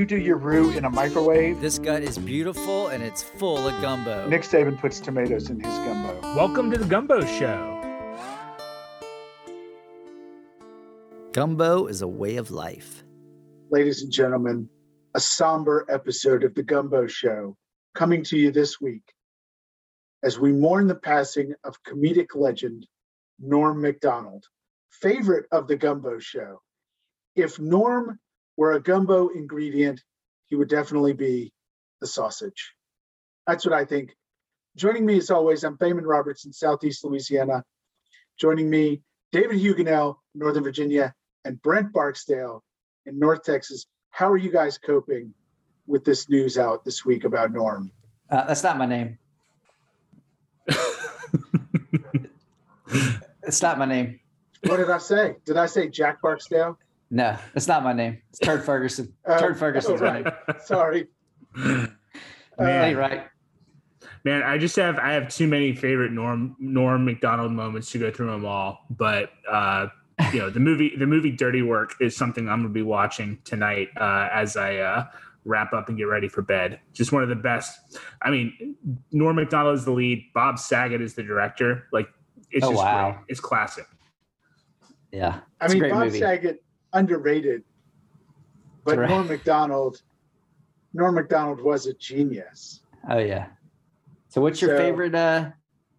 you do your roux in a microwave. This gut is beautiful and it's full of gumbo. Nick Saban puts tomatoes in his gumbo. Welcome to the Gumbo Show. Gumbo is a way of life. Ladies and gentlemen, a somber episode of the Gumbo Show coming to you this week as we mourn the passing of comedic legend Norm MacDonald, favorite of the Gumbo Show. If Norm were a gumbo ingredient, he would definitely be the sausage. That's what I think. Joining me as always, I'm Feynman Roberts in Southeast Louisiana. Joining me, David Huguenel, Northern Virginia, and Brent Barksdale in North Texas. How are you guys coping with this news out this week about Norm? Uh, that's not my name. it's not my name. What did I say? Did I say Jack Barksdale? No, that's not my name. It's Turd Ferguson. Uh, Turd Ferguson's oh, name. right. Sorry. Man, Hey, right. man, I just have I have too many favorite Norm Norm MacDonald moments to go through them all. But uh, you know, the movie the movie Dirty Work is something I'm gonna be watching tonight uh, as I uh, wrap up and get ready for bed. Just one of the best. I mean, Norm MacDonald is the lead. Bob Saget is the director. Like, it's Oh, just wow. great. It's classic. Yeah. I It's a mean, great Bob movie. Saget underrated, but Correct. Norm MacDonald, Norm MacDonald was a genius. Oh yeah. So what's your So- favorite uh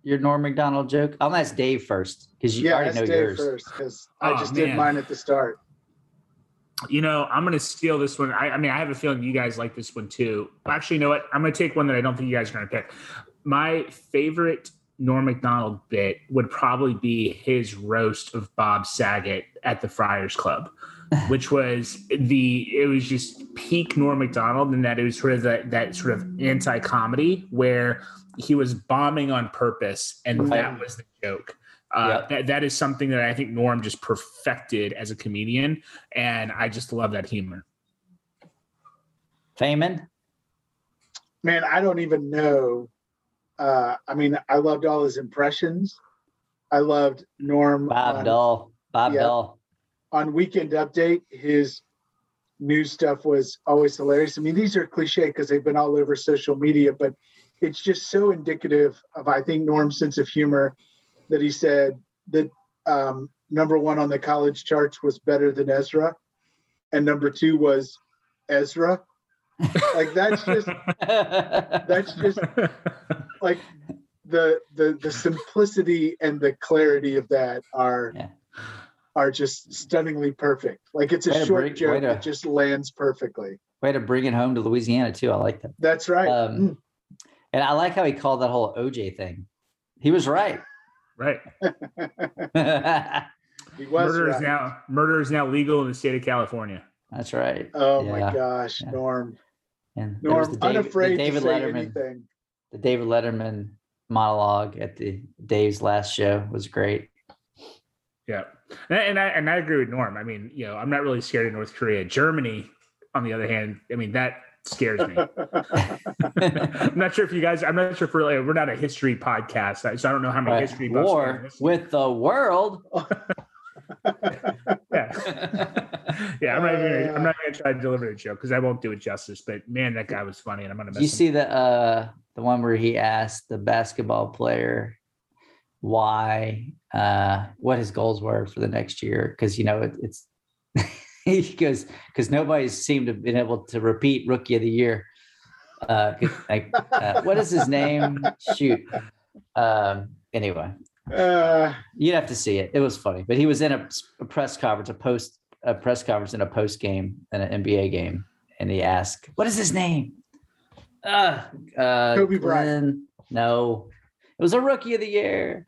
your Norm MacDonald joke? I'll ask Dave first because you yeah, already ask know Dave yours. first because I Oh, just did man. mine at the start. You know, I'm going to steal this one. I, I mean, I have a feeling you guys like this one too. Actually, you know what? I'm going to take one that I don't think you guys are going to pick. My favorite Norm MacDonald bit would probably be his roast of Bob Saget at the Friars Club, which was the it was just peak Norm MacDonald, and that it was sort of that that sort of anti comedy where he was bombing on purpose, and Right. that was the joke. Uh, Yep. that, that is something that I think Norm just perfected as a comedian, and I just love that humor. Feynman? Man, I don't even know. Uh, I mean, I loved all his impressions. I loved Norm Bob on. Bob yeah. On Weekend Update. His news stuff was always hilarious. I mean, these are cliche because they've been all over social media, but it's just so indicative of, I think, Norm's sense of humor that he said that um, number one on the college charts was better than Ezra, and number two was Ezra. Like that's just that's just like the the the simplicity and the clarity of that are Yeah. are just stunningly perfect. Like it's a Way short break- way joke to- that just lands perfectly. Way to bring it home to Louisiana too. I like that. That's right. Um, Mm. And I like how he called that whole OJ thing. He was right. right. That's he was Murder is now murder is now legal in the state of California. That's right. Oh Yeah. my gosh, Yeah. Norm. And Norm, the David, unafraid the David to say Letterman, anything. The David Letterman monologue at the Dave's last show was great. Yeah, and I, and I and I agree with Norm. I mean, you know, I'm not really scared of North Korea. Germany, on the other hand, I mean that scares me. I'm not sure if you guys. I'm not sure if we're like, we're not a history podcast, so I don't know how many Right. history buffs War with the world. Yeah, yeah. I'm not. Even, I'm not going to try to deliver the joke because I won't do it justice. But man, that guy was funny, and I'm going to Did you him. see the uh the one where he asked the basketball player why uh what his goals were for the next year? Because you know it, it's he goes because nobody's seemed to have been able to repeat rookie of the year. Uh, like uh, what is his name? Shoot. Um. Anyway, Uh, you'd have to see it. It was funny, but he was in a, a press conference, a post a press conference in a post game in an NBA game, and he asked, "What is his name?" Uh, uh, Kobe Bryant. No, it was a rookie of the year.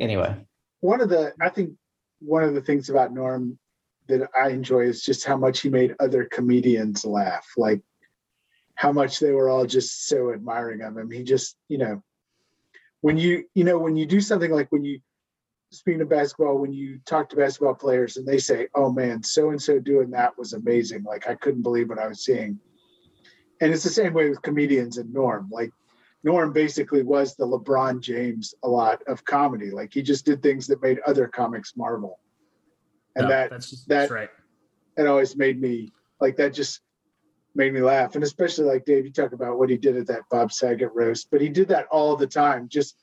Anyway, one of the I think one of the things about Norm that I enjoy is just how much he made other comedians laugh. Like how much they were all just so admiring of him. He just, you know, when you, you know, when you do something like when you speaking of basketball, when you talk to basketball players and they say, Oh man, so and so doing that was amazing. Like I couldn't believe what I was seeing. And it's the same way with comedians and Norm. Like Norm basically was the LeBron James a lot of comedy. Like he just did things that made other comics marvel. And No, that that's just, that- that's right. it always made me like that just made me laugh. And especially like Dave, you talk about what he did at that Bob Saget roast, but he did that all the time. Just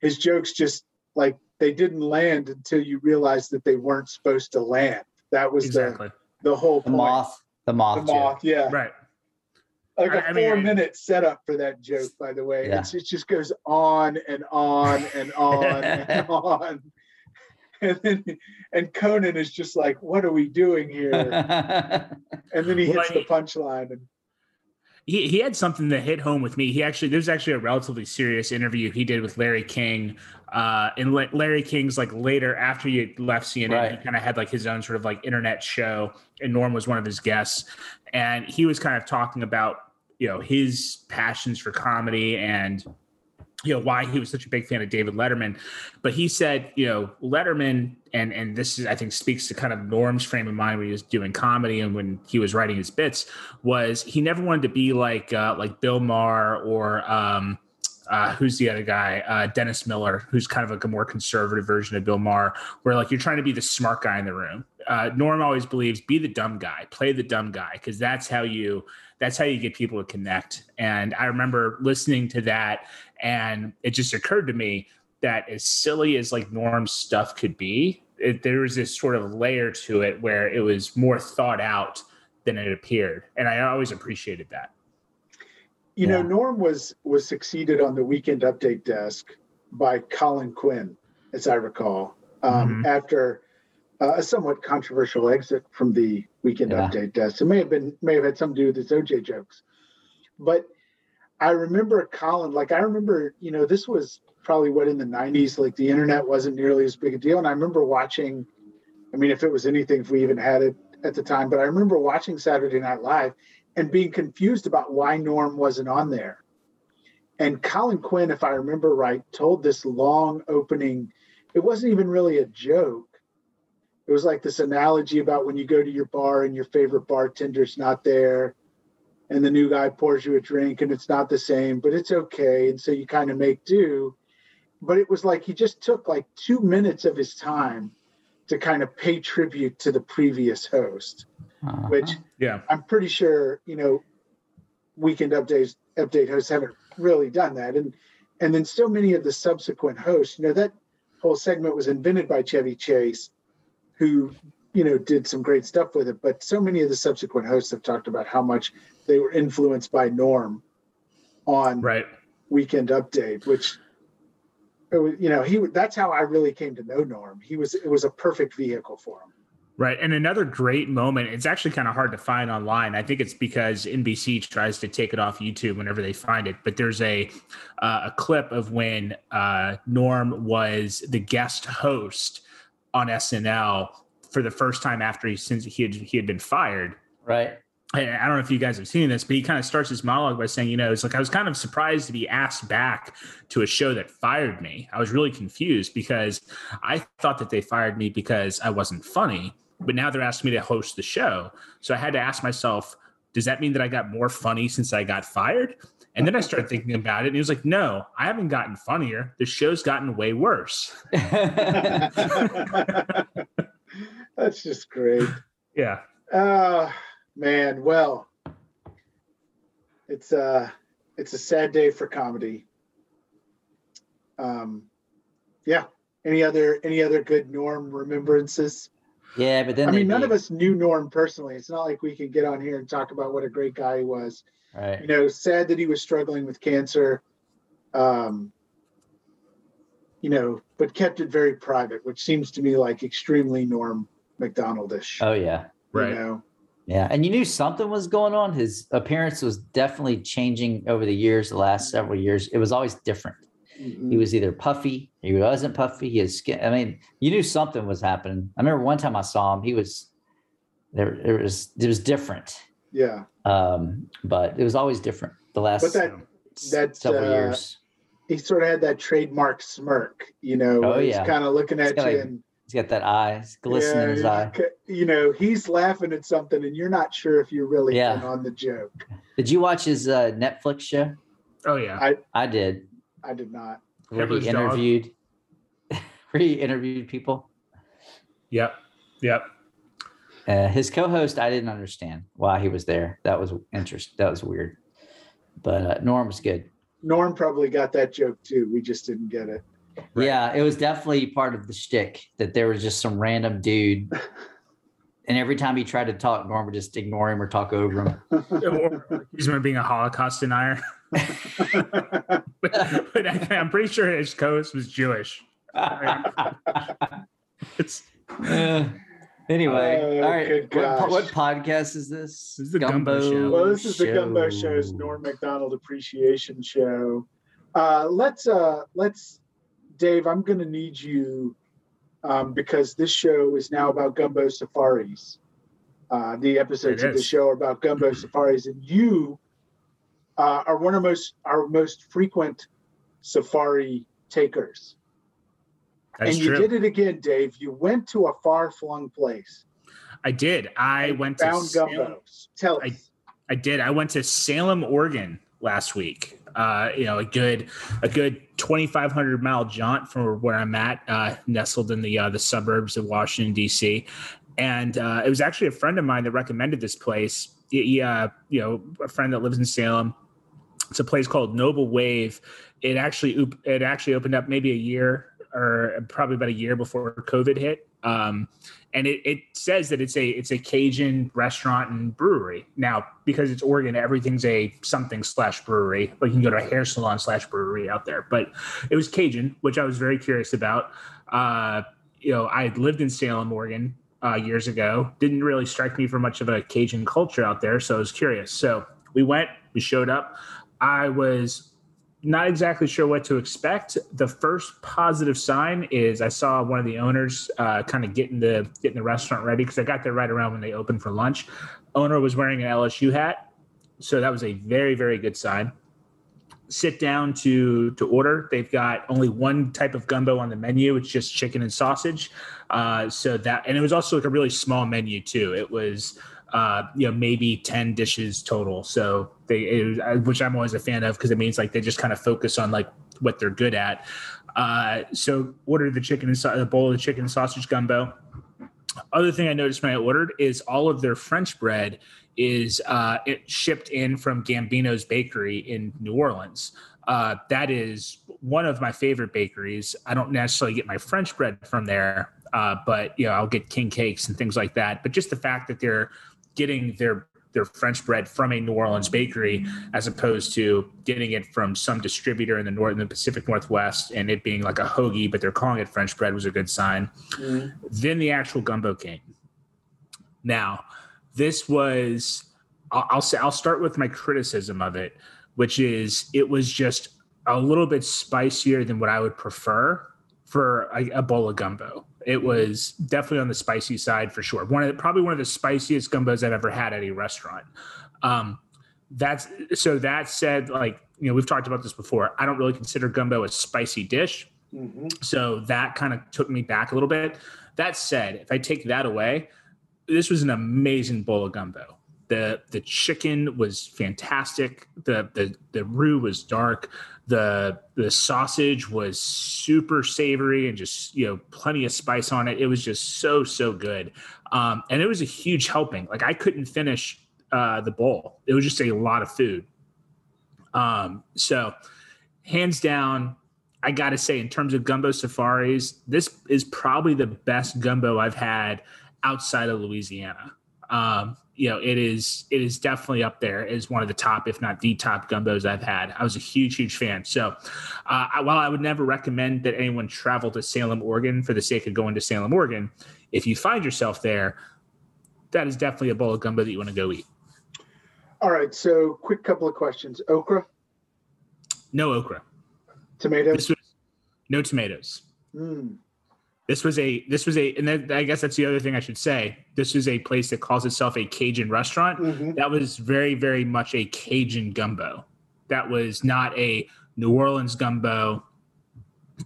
his jokes just like they didn't land until you realized that they weren't supposed to land. That was exactly. the the whole The point. moth. The moth. The joke. moth, yeah. Right. Like a I- I mean, four minute setup for that joke, by the way. Yeah. It's, it just goes on and on and on and on. And then and Conan is just like, what are we doing here? And then he Well, hits the punchline and he, he had something that hit home with me. He actually there's actually a relatively serious interview he did with Larry King. Uh, and Larry King's like later after he left CNN, he kind of had like his own sort of like internet show, and Norm was one of his guests, and he was kind of talking about you know his passions for comedy and you know why he was such a big fan of David Letterman, but he said you know Letterman and and this is I think speaks to kind of Norm's frame of mind when he was doing comedy and when he was writing his bits was he never wanted to be like uh, like Bill Maher or um, uh, who's the other guy uh, Dennis Miller who's kind of like a more conservative version of Bill Maher where like you're trying to be the smart guy in the room. Uh, Norm always believes be the dumb guy, play the dumb guy because that's how you that's how you get people to connect. And I remember listening to that and it just occurred to me that as silly as like Norm's stuff could be, it, there was this sort of layer to it where it was more thought out than it appeared, and I always appreciated that. you know, Norm was was succeeded on the weekend update desk by Colin Quinn, as I recall, um, Mhm. after uh, a somewhat controversial exit from the weekend Yeah. update desk. It may have been may have had something to do with his OJ jokes, but I remember Colin. Like I remember, you know, this was probably what in the '90s. Like the internet wasn't nearly as big a deal, and I remember watching. I mean, if it was anything, if we even had it at the time, but I remember watching Saturday Night Live and being confused about why Norm wasn't on there. And Colin Quinn, if I remember right, told this long opening. It wasn't even really a joke. It was like this analogy about when you go to your bar and your favorite bartender's not there, and the new guy pours you a drink and it's not the same, but it's okay. And so you kind of make do. But it was like he just took like two minutes of his time to kind of pay tribute to the previous host Uh-huh. which Yeah, I'm pretty sure you know weekend updates update hosts haven't really done that, and and then so many of the subsequent hosts, you know, that whole segment was invented by Chevy Chase, who you know did some great stuff with it, but so many of the subsequent hosts have talked about how much they were influenced by Norm on right. weekend update, which. You know, he that's how I really came to know Norm. He was it was a perfect vehicle for him. Right. And another great moment, it's actually kind of hard to find online. I think it's because NBC tries to take it off YouTube whenever they find it. But there's a uh, a clip of when uh, Norm was the guest host on SNL for the first time after he since he had he had been fired. Right. I I don't know if you guys have seen this, but he kind of starts his monologue by saying, you know, it's like I was kind of surprised to be asked back to a show that fired me. I was really confused because I thought that they fired me because I wasn't funny, but now they're asking me to host the show. So I had to ask myself, does that mean that I got more funny since I got fired? And then I started thinking about it, and he was like, no, I haven't gotten funnier. The show's gotten way worse. That's just great. Yeah. Oh man, well, it's uh it's a sad day for comedy. Um yeah. Any other any other good Norm remembrances? Yeah, but then I mean, none be- of us knew Norm personally. It's not like we can get on here and talk about what a great guy he was. Right. You know, sad that he was struggling with cancer. Um, you know, but kept it very private, which seems to me like extremely Norm MacDonaldish. Oh yeah. Right. You know, Yeah, and you knew something was going on. His appearance was definitely changing over the years, the last several years. It was always different. He Mhm. was either puffy, he wasn't puffy. His skin. I mean, you knew something was happening. I remember one time I saw him. He was there. It was it was different, yeah. um, but it was always different. The last But that s- that, several uh, years, he sort of had that trademark smirk, you know, Oh, where he's yeah. kind of looking at you a and he's got that eye it's glistening in his yeah, eye. You know, he's laughing at something and you're not sure if you're really Yeah. on the joke. Did you watch his uh, Netflix show? Oh, yeah. I, I did. I did not. Where Hitler's he interviewed, where he interviewed people. Yep. Yep. Uh, his co-host, I didn't understand why he was there. That was interest. That was weird. But uh, Norm was good. Norm probably got that joke too. We just didn't get it. Yeah, it was definitely part of the shtick that there was just some random dude, and every time he tried to talk, Norm would just ignore him or talk over him. Or accuse him of being a Holocaust denier. but, but I, I'm pretty sure his co-host was Jewish. It's Uh, anyway, Oh, all right. What, what podcast is this? This is the Gumbo Show. well, this is the Gumbo Show's Norm MacDonald Appreciation Show. Uh, let's uh, let's Dave. I'm going to need you um, because this show is now about gumbo safaris. Uh, the episodes of the show are about gumbo safaris, and you uh, are one of most our most frequent safari takers. That's and you true. did it again, Dave. You went to a far flung place. I did. I went to found Salem, gumbos. Tell I- us. I did. I went to Salem, Oregon last week. Uh, you know, a good a good 2,500 mile jaunt from where I'm at, uh, nestled in the uh, the suburbs of Washington D.C. And uh, it was actually a friend of mine that recommended this place. He, uh, you know, a friend that lives in Salem. It's a place called Noble Wave. It actually it actually opened up maybe a year or probably about a year before COVID hit. Um, and it, it says that it's a it's a Cajun restaurant and brewery. Now, because it's Oregon, everything's a something slash brewery. Like you can go to a hair salon slash brewery out there. But it was Cajun, which I was very curious about. Uh, you know, I had lived in Salem, Oregon, uh, years ago. Didn't really strike me for much of a Cajun culture out there, so I was curious. So we went, we showed up. I was not exactly sure what to expect. The first positive sign is I saw one of the owners uh, kind of getting the getting the restaurant ready because I got there right around when they opened for lunch. Owner was wearing an LSU hat, so that was a very very good sign. Sit down to to order. They've got only one type of gumbo on the menu. It's just chicken and sausage. Uh, so that and it was also like a really small menu too. It was uh, you know, maybe 10 dishes total. So they, it, which I'm always a fan of because it means like they just kind of focus on like what they're good at. Uh, so ordered the chicken and a bowl of the chicken sausage gumbo. Other thing I noticed when I ordered is all of their French bread is uh, it shipped in from Gambino's Bakery in New Orleans. Uh, that is one of my favorite bakeries. I don't necessarily get my French bread from there, uh, but you know I'll get king cakes and things like that. But just the fact that they're getting their their French bread from a New Orleans bakery as opposed to getting it from some distributor in the north in the Pacific Northwest and it being like a hoagie, but they're calling it French bread was a good sign. Mm-hmm. Then the actual gumbo came. Now, this was I'll, I'll say I'll start with my criticism of it, which is it was just a little bit spicier than what I would prefer for a, a bowl of gumbo. It was definitely on the spicy side for sure. One of the, probably one of the spiciest gumbos I've ever had at a restaurant. Um, that's so. That said, like you know, we've talked about this before. I don't really consider gumbo a spicy dish. Mhm. So that kind of took me back a little bit. That said, if I take that away, this was an amazing bowl of gumbo. The the chicken was fantastic. The the the roux was dark. The the sausage was super savory and just you know plenty of spice on it. It was just so so good. Um, and it was a huge helping. Like I couldn't finish uh, the bowl. It was just a lot of food. Um, so hands down, I got to say, in terms of gumbo safaris, this is probably the best gumbo I've had outside of Louisiana. Um, you know, it is it is definitely up there as one of the top, if not the top gumbos I've had. I was a huge, huge fan. So, uh, I- while I would never recommend that anyone travel to Salem, Oregon, for the sake of going to Salem, Oregon, if you find yourself there, that is definitely a bowl of gumbo that you want to go eat. All right. So, quick couple of questions. Okra, No okra. tomatoes. Was no tomatoes. Mm. This was a this was a and then I guess that's the other thing I should say. This was a place that calls itself a Cajun restaurant. Mhm. That was very very much a Cajun gumbo. That was not a New Orleans gumbo.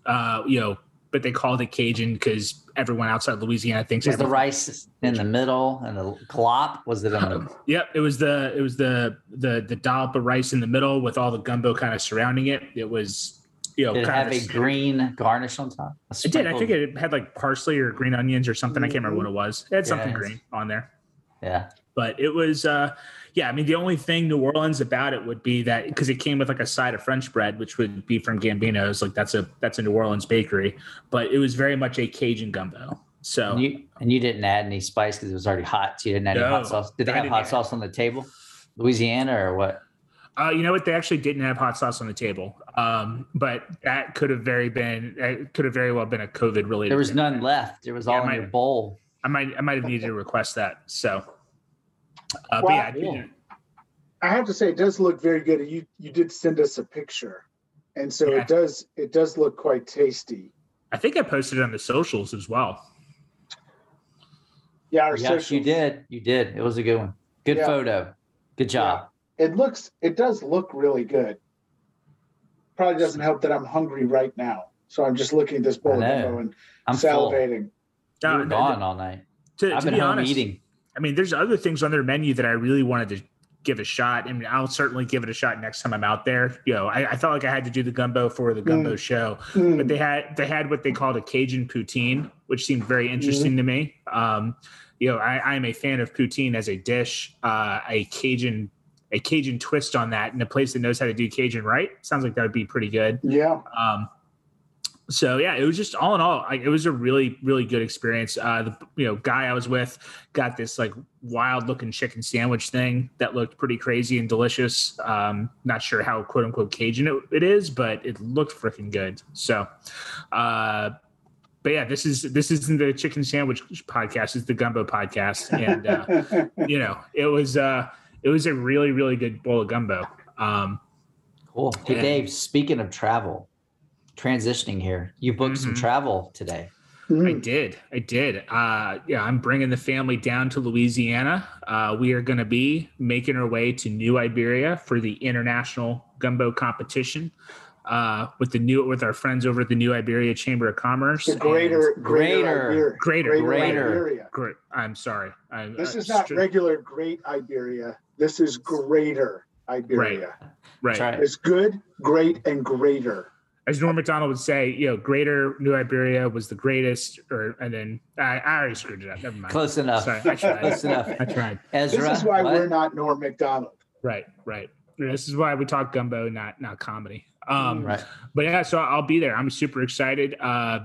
Uh, you know, but they called it Cajun because everyone outside Louisiana thinks Was the everything- rice in the middle and the glop? Was it on the? Yep, it was the it was the the the dollop of rice in the middle with all the gumbo kind of surrounding it. It was you know, Did it have a green garnish on top? It did. I think it had like parsley or green onions or something. I can't remember what it was. It had something Yes. green on there. Yeah. But it was, uh, yeah. I mean, the only thing New Orleans about it would be that because it came with like a side of French bread, which would be from Gambino's. Like that's a that's a New Orleans bakery, but it was very much a Cajun gumbo. So And you and you didn't add any spice because it was already hot. So you didn't add any hot sauce. Did they have hot sauce on the table? Louisiana or what? Uh, you know what? They actually didn't have hot sauce on the table, um, but that could have very been it could have very well been a COVID related. There was none left. It was Yeah, all in my- your bowl. I might I might have needed to request that. So, uh, but Wow. yeah, I did- I have to say, it does look very good. You you did send us a picture, and so Yeah. it does it does look quite tasty. I think I posted it on the socials as well. Yeah, our Yes, social. you did. You did. It was a good one. Good Yeah. photo. Good job. It looks it does look really good. Probably doesn't help that I'm hungry right now, so I'm just looking at this bowl of I gumbo and I'm full. salivating. You Uh, were gone all night. to, I've to been be home honest, eating. I mean, there's other things on their menu that I really wanted to give a shot. I mean, I'll certainly give it a shot next time I'm out there. You know, I, I felt like I had to do the gumbo for the gumbo show, Mm. but they had they had what they called a Cajun poutine, which seemed very interesting to me. Um, you know, I, I am a fan of poutine as a dish. Uh, a Cajun a Cajun twist on that, in a place that knows how to do Cajun right sounds like that would be pretty good. Yeah, Um, so yeah, it was just all in all, like, it was a really, really good experience. Uh, the you know guy I was with got this like wild looking chicken sandwich thing that looked pretty crazy and delicious. Um, not sure how quote unquote Cajun it, it is, but it looked freaking good. So, uh, but yeah, this is this isn't the chicken sandwich podcast; it's the gumbo podcast, and uh, you know it was uh, it was a really, really good bowl of gumbo. Um, Cool. Hey, Yeah. Dave, speaking of travel, transitioning here, you booked some Mhm. travel today. I Mm. did. I did. Uh, yeah, I'm bringing the family down to Louisiana. Uh, we are going to be making our way to New Iberia for the international gumbo competition uh, with the new with our friends over at the New Iberia Chamber of Commerce. the greater, Greater. greater, Iberia. Greater. Greater. Iberia. Great. I'm sorry. I, This uh, is not str- regular Great Iberia. This is greater Iberia. right. Right. It's good, great, and greater. As Norm MacDonald would say, you know, Greater New Iberia was the greatest, or and then I, I already screwed it up. Never mind. Close enough. Sorry, I tried. Close enough. I tried. Ezra, This is why what? we're not Norm MacDonald. Right. Right. This is why we talk gumbo, not not comedy. Um, right. but yeah, so I'll be there. I'm super excited. Uh,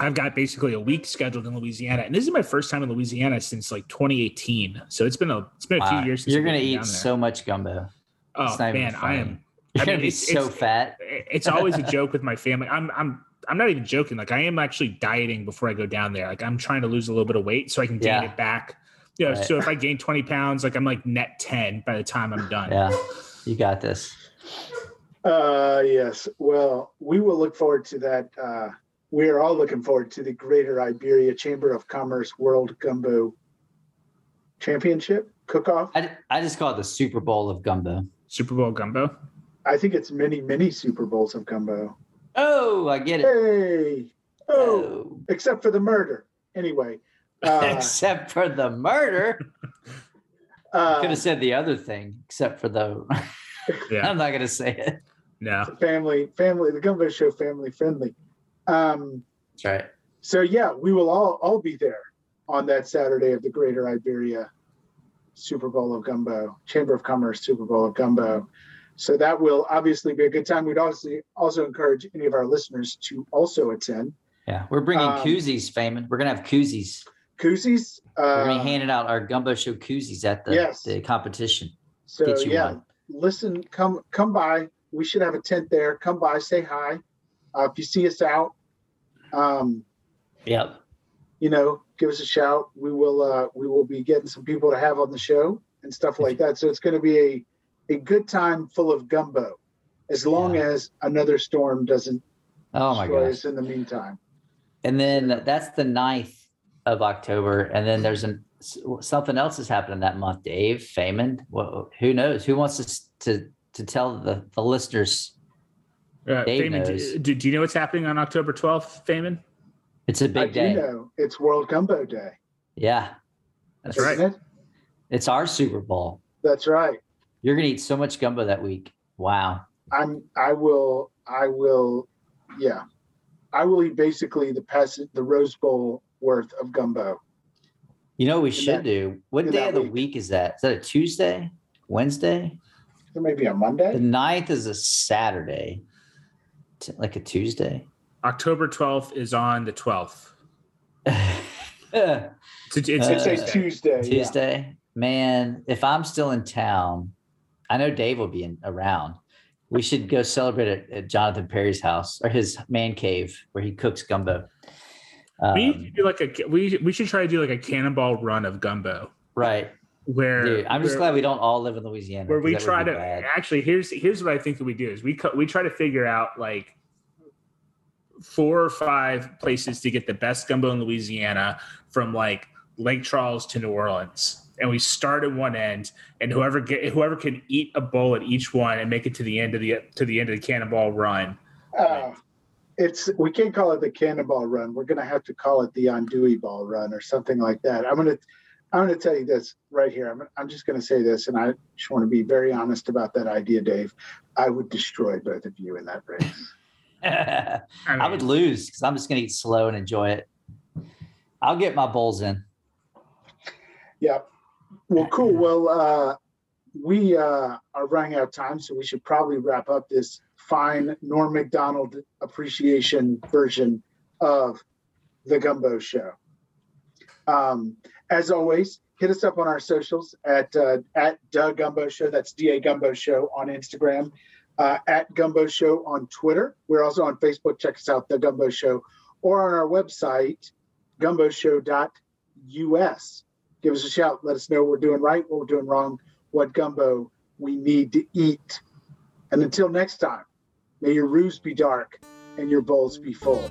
I've got basically a week scheduled in Louisiana, and this is my first time in Louisiana since like 2018. So it's been a it's been a Wow. few years. Since You're gonna eat there. so much gumbo. Oh it's not even man, I am. You're I gonna mean, be it's- so it's- fat. It's always a joke with my family. I'm I'm I'm not even joking. Like I am actually dieting before I go down there. Like I'm trying to lose a little bit of weight so I can gain Yeah. it back. You know, Right. so if I gain 20 pounds, like I'm like net 10 by the time I'm done. Yeah, you got this. Uh, yes. Well, we will look forward to that. Uh, we are all looking forward to the Greater Iberia Chamber of Commerce World Gumbo Championship cook-off. I, I just call it the Super Bowl of gumbo. Super Bowl gumbo. I think it's many, many Super Bowls of gumbo. Oh, I get it. Hey, oh, Oh. except for the murder. Anyway, uh, except for the murder. uh, Could have said the other thing, except for the. Yeah. I'm not gonna say it. No. family, family, the gumbo show, family friendly. Um, That's right. so yeah, we will all all be there on that Saturday of the Greater Iberia Super Bowl of Gumbo, Chamber of Commerce Super Bowl of Gumbo. So that will obviously be a good time. We'd obviously also encourage any of our listeners to also attend. Yeah, we're bringing Um, koozies, Feynman. We're gonna have koozies. Koozies. We're gonna Uh, be handing out our gumbo show koozies at the, Yes. the competition. so Get you yeah, one. listen, come come by. We should have a tent there. Come by, say hi. Uh, if you see us out, um, yeah. you know, give us a shout. We will uh we will be getting some people to have on the show and stuff like that. So it's going to be a a good time full of gumbo, as long Yeah. as another storm doesn't Oh my destroy gosh. us in the meantime. And then that's the 9th of October. And then there's an something else is happening that month, Dave, Feynman. Well, who knows? Who wants to to to tell the, the listeners Uh, Dave Feynman, knows. do, do, do you know what's happening on October 12th, Feynman? it's a big do day? know it's World Gumbo Day. Yeah. That's That's isn't it? It's our Super Bowl. That's right. You're gonna eat so much gumbo that week. Wow. I'm I will I will, yeah, I will eat basically the pass the Rose Bowl worth of gumbo. You know what we In should that- do? What day of the week. week is that? Is that a Tuesday? Wednesday? It may be a Monday. The Monday. ninth is a Saturday. T- Like a Tuesday. October 12th is on the 12th. Tuesday. It's, it's Uh, It's a Tuesday. Tuesday. yeah. Man, if I'm still in town, I know Dave will be in, around. We should go celebrate at, at Jonathan Perry's house or his man cave where he cooks gumbo. we need Um, to do like a we we should try to do like a cannonball run of gumbo right. Where Dude, I'm just where- glad we don't all live in Louisiana. Where we try to bad. actually here's here's what I think that we do is we co- we try to figure out like four or five places to get the best gumbo in Louisiana from like Lake Charles to New Orleans. And we start at one end, and whoever get whoever can eat a bowl at each one and make it to the end of the to the end of the cannonball run. Uh, it's we can't call it the cannonball run. We're gonna have to call it the andouille ball run or something like that. I'm gonna I'm gonna tell you this right here. I'm I'm just gonna say this, and I just want to be very honest about that idea, Dave. I would destroy both of you in that race. I, I would lose because I'm just going to eat slow and enjoy it. I'll get my bowls in. Yeah. Well, cool. Well, uh, we uh, are running out of time, so we should probably wrap up this fine Norm MacDonald appreciation version of the Gumbo Show. Um, as always, hit us up on our socials at uh, at Doug Gumbo Show. That's Da Gumbo Show on Instagram. Uh, at Gumbo Show on Twitter. We're also on Facebook. Check us out, The Gumbo Show, or on our website, gumboshow.us give us a shout. Let us know what we're doing right, what we're doing wrong, what gumbo we need to eat. And until next time, may your roofs be dark and your bowls be full.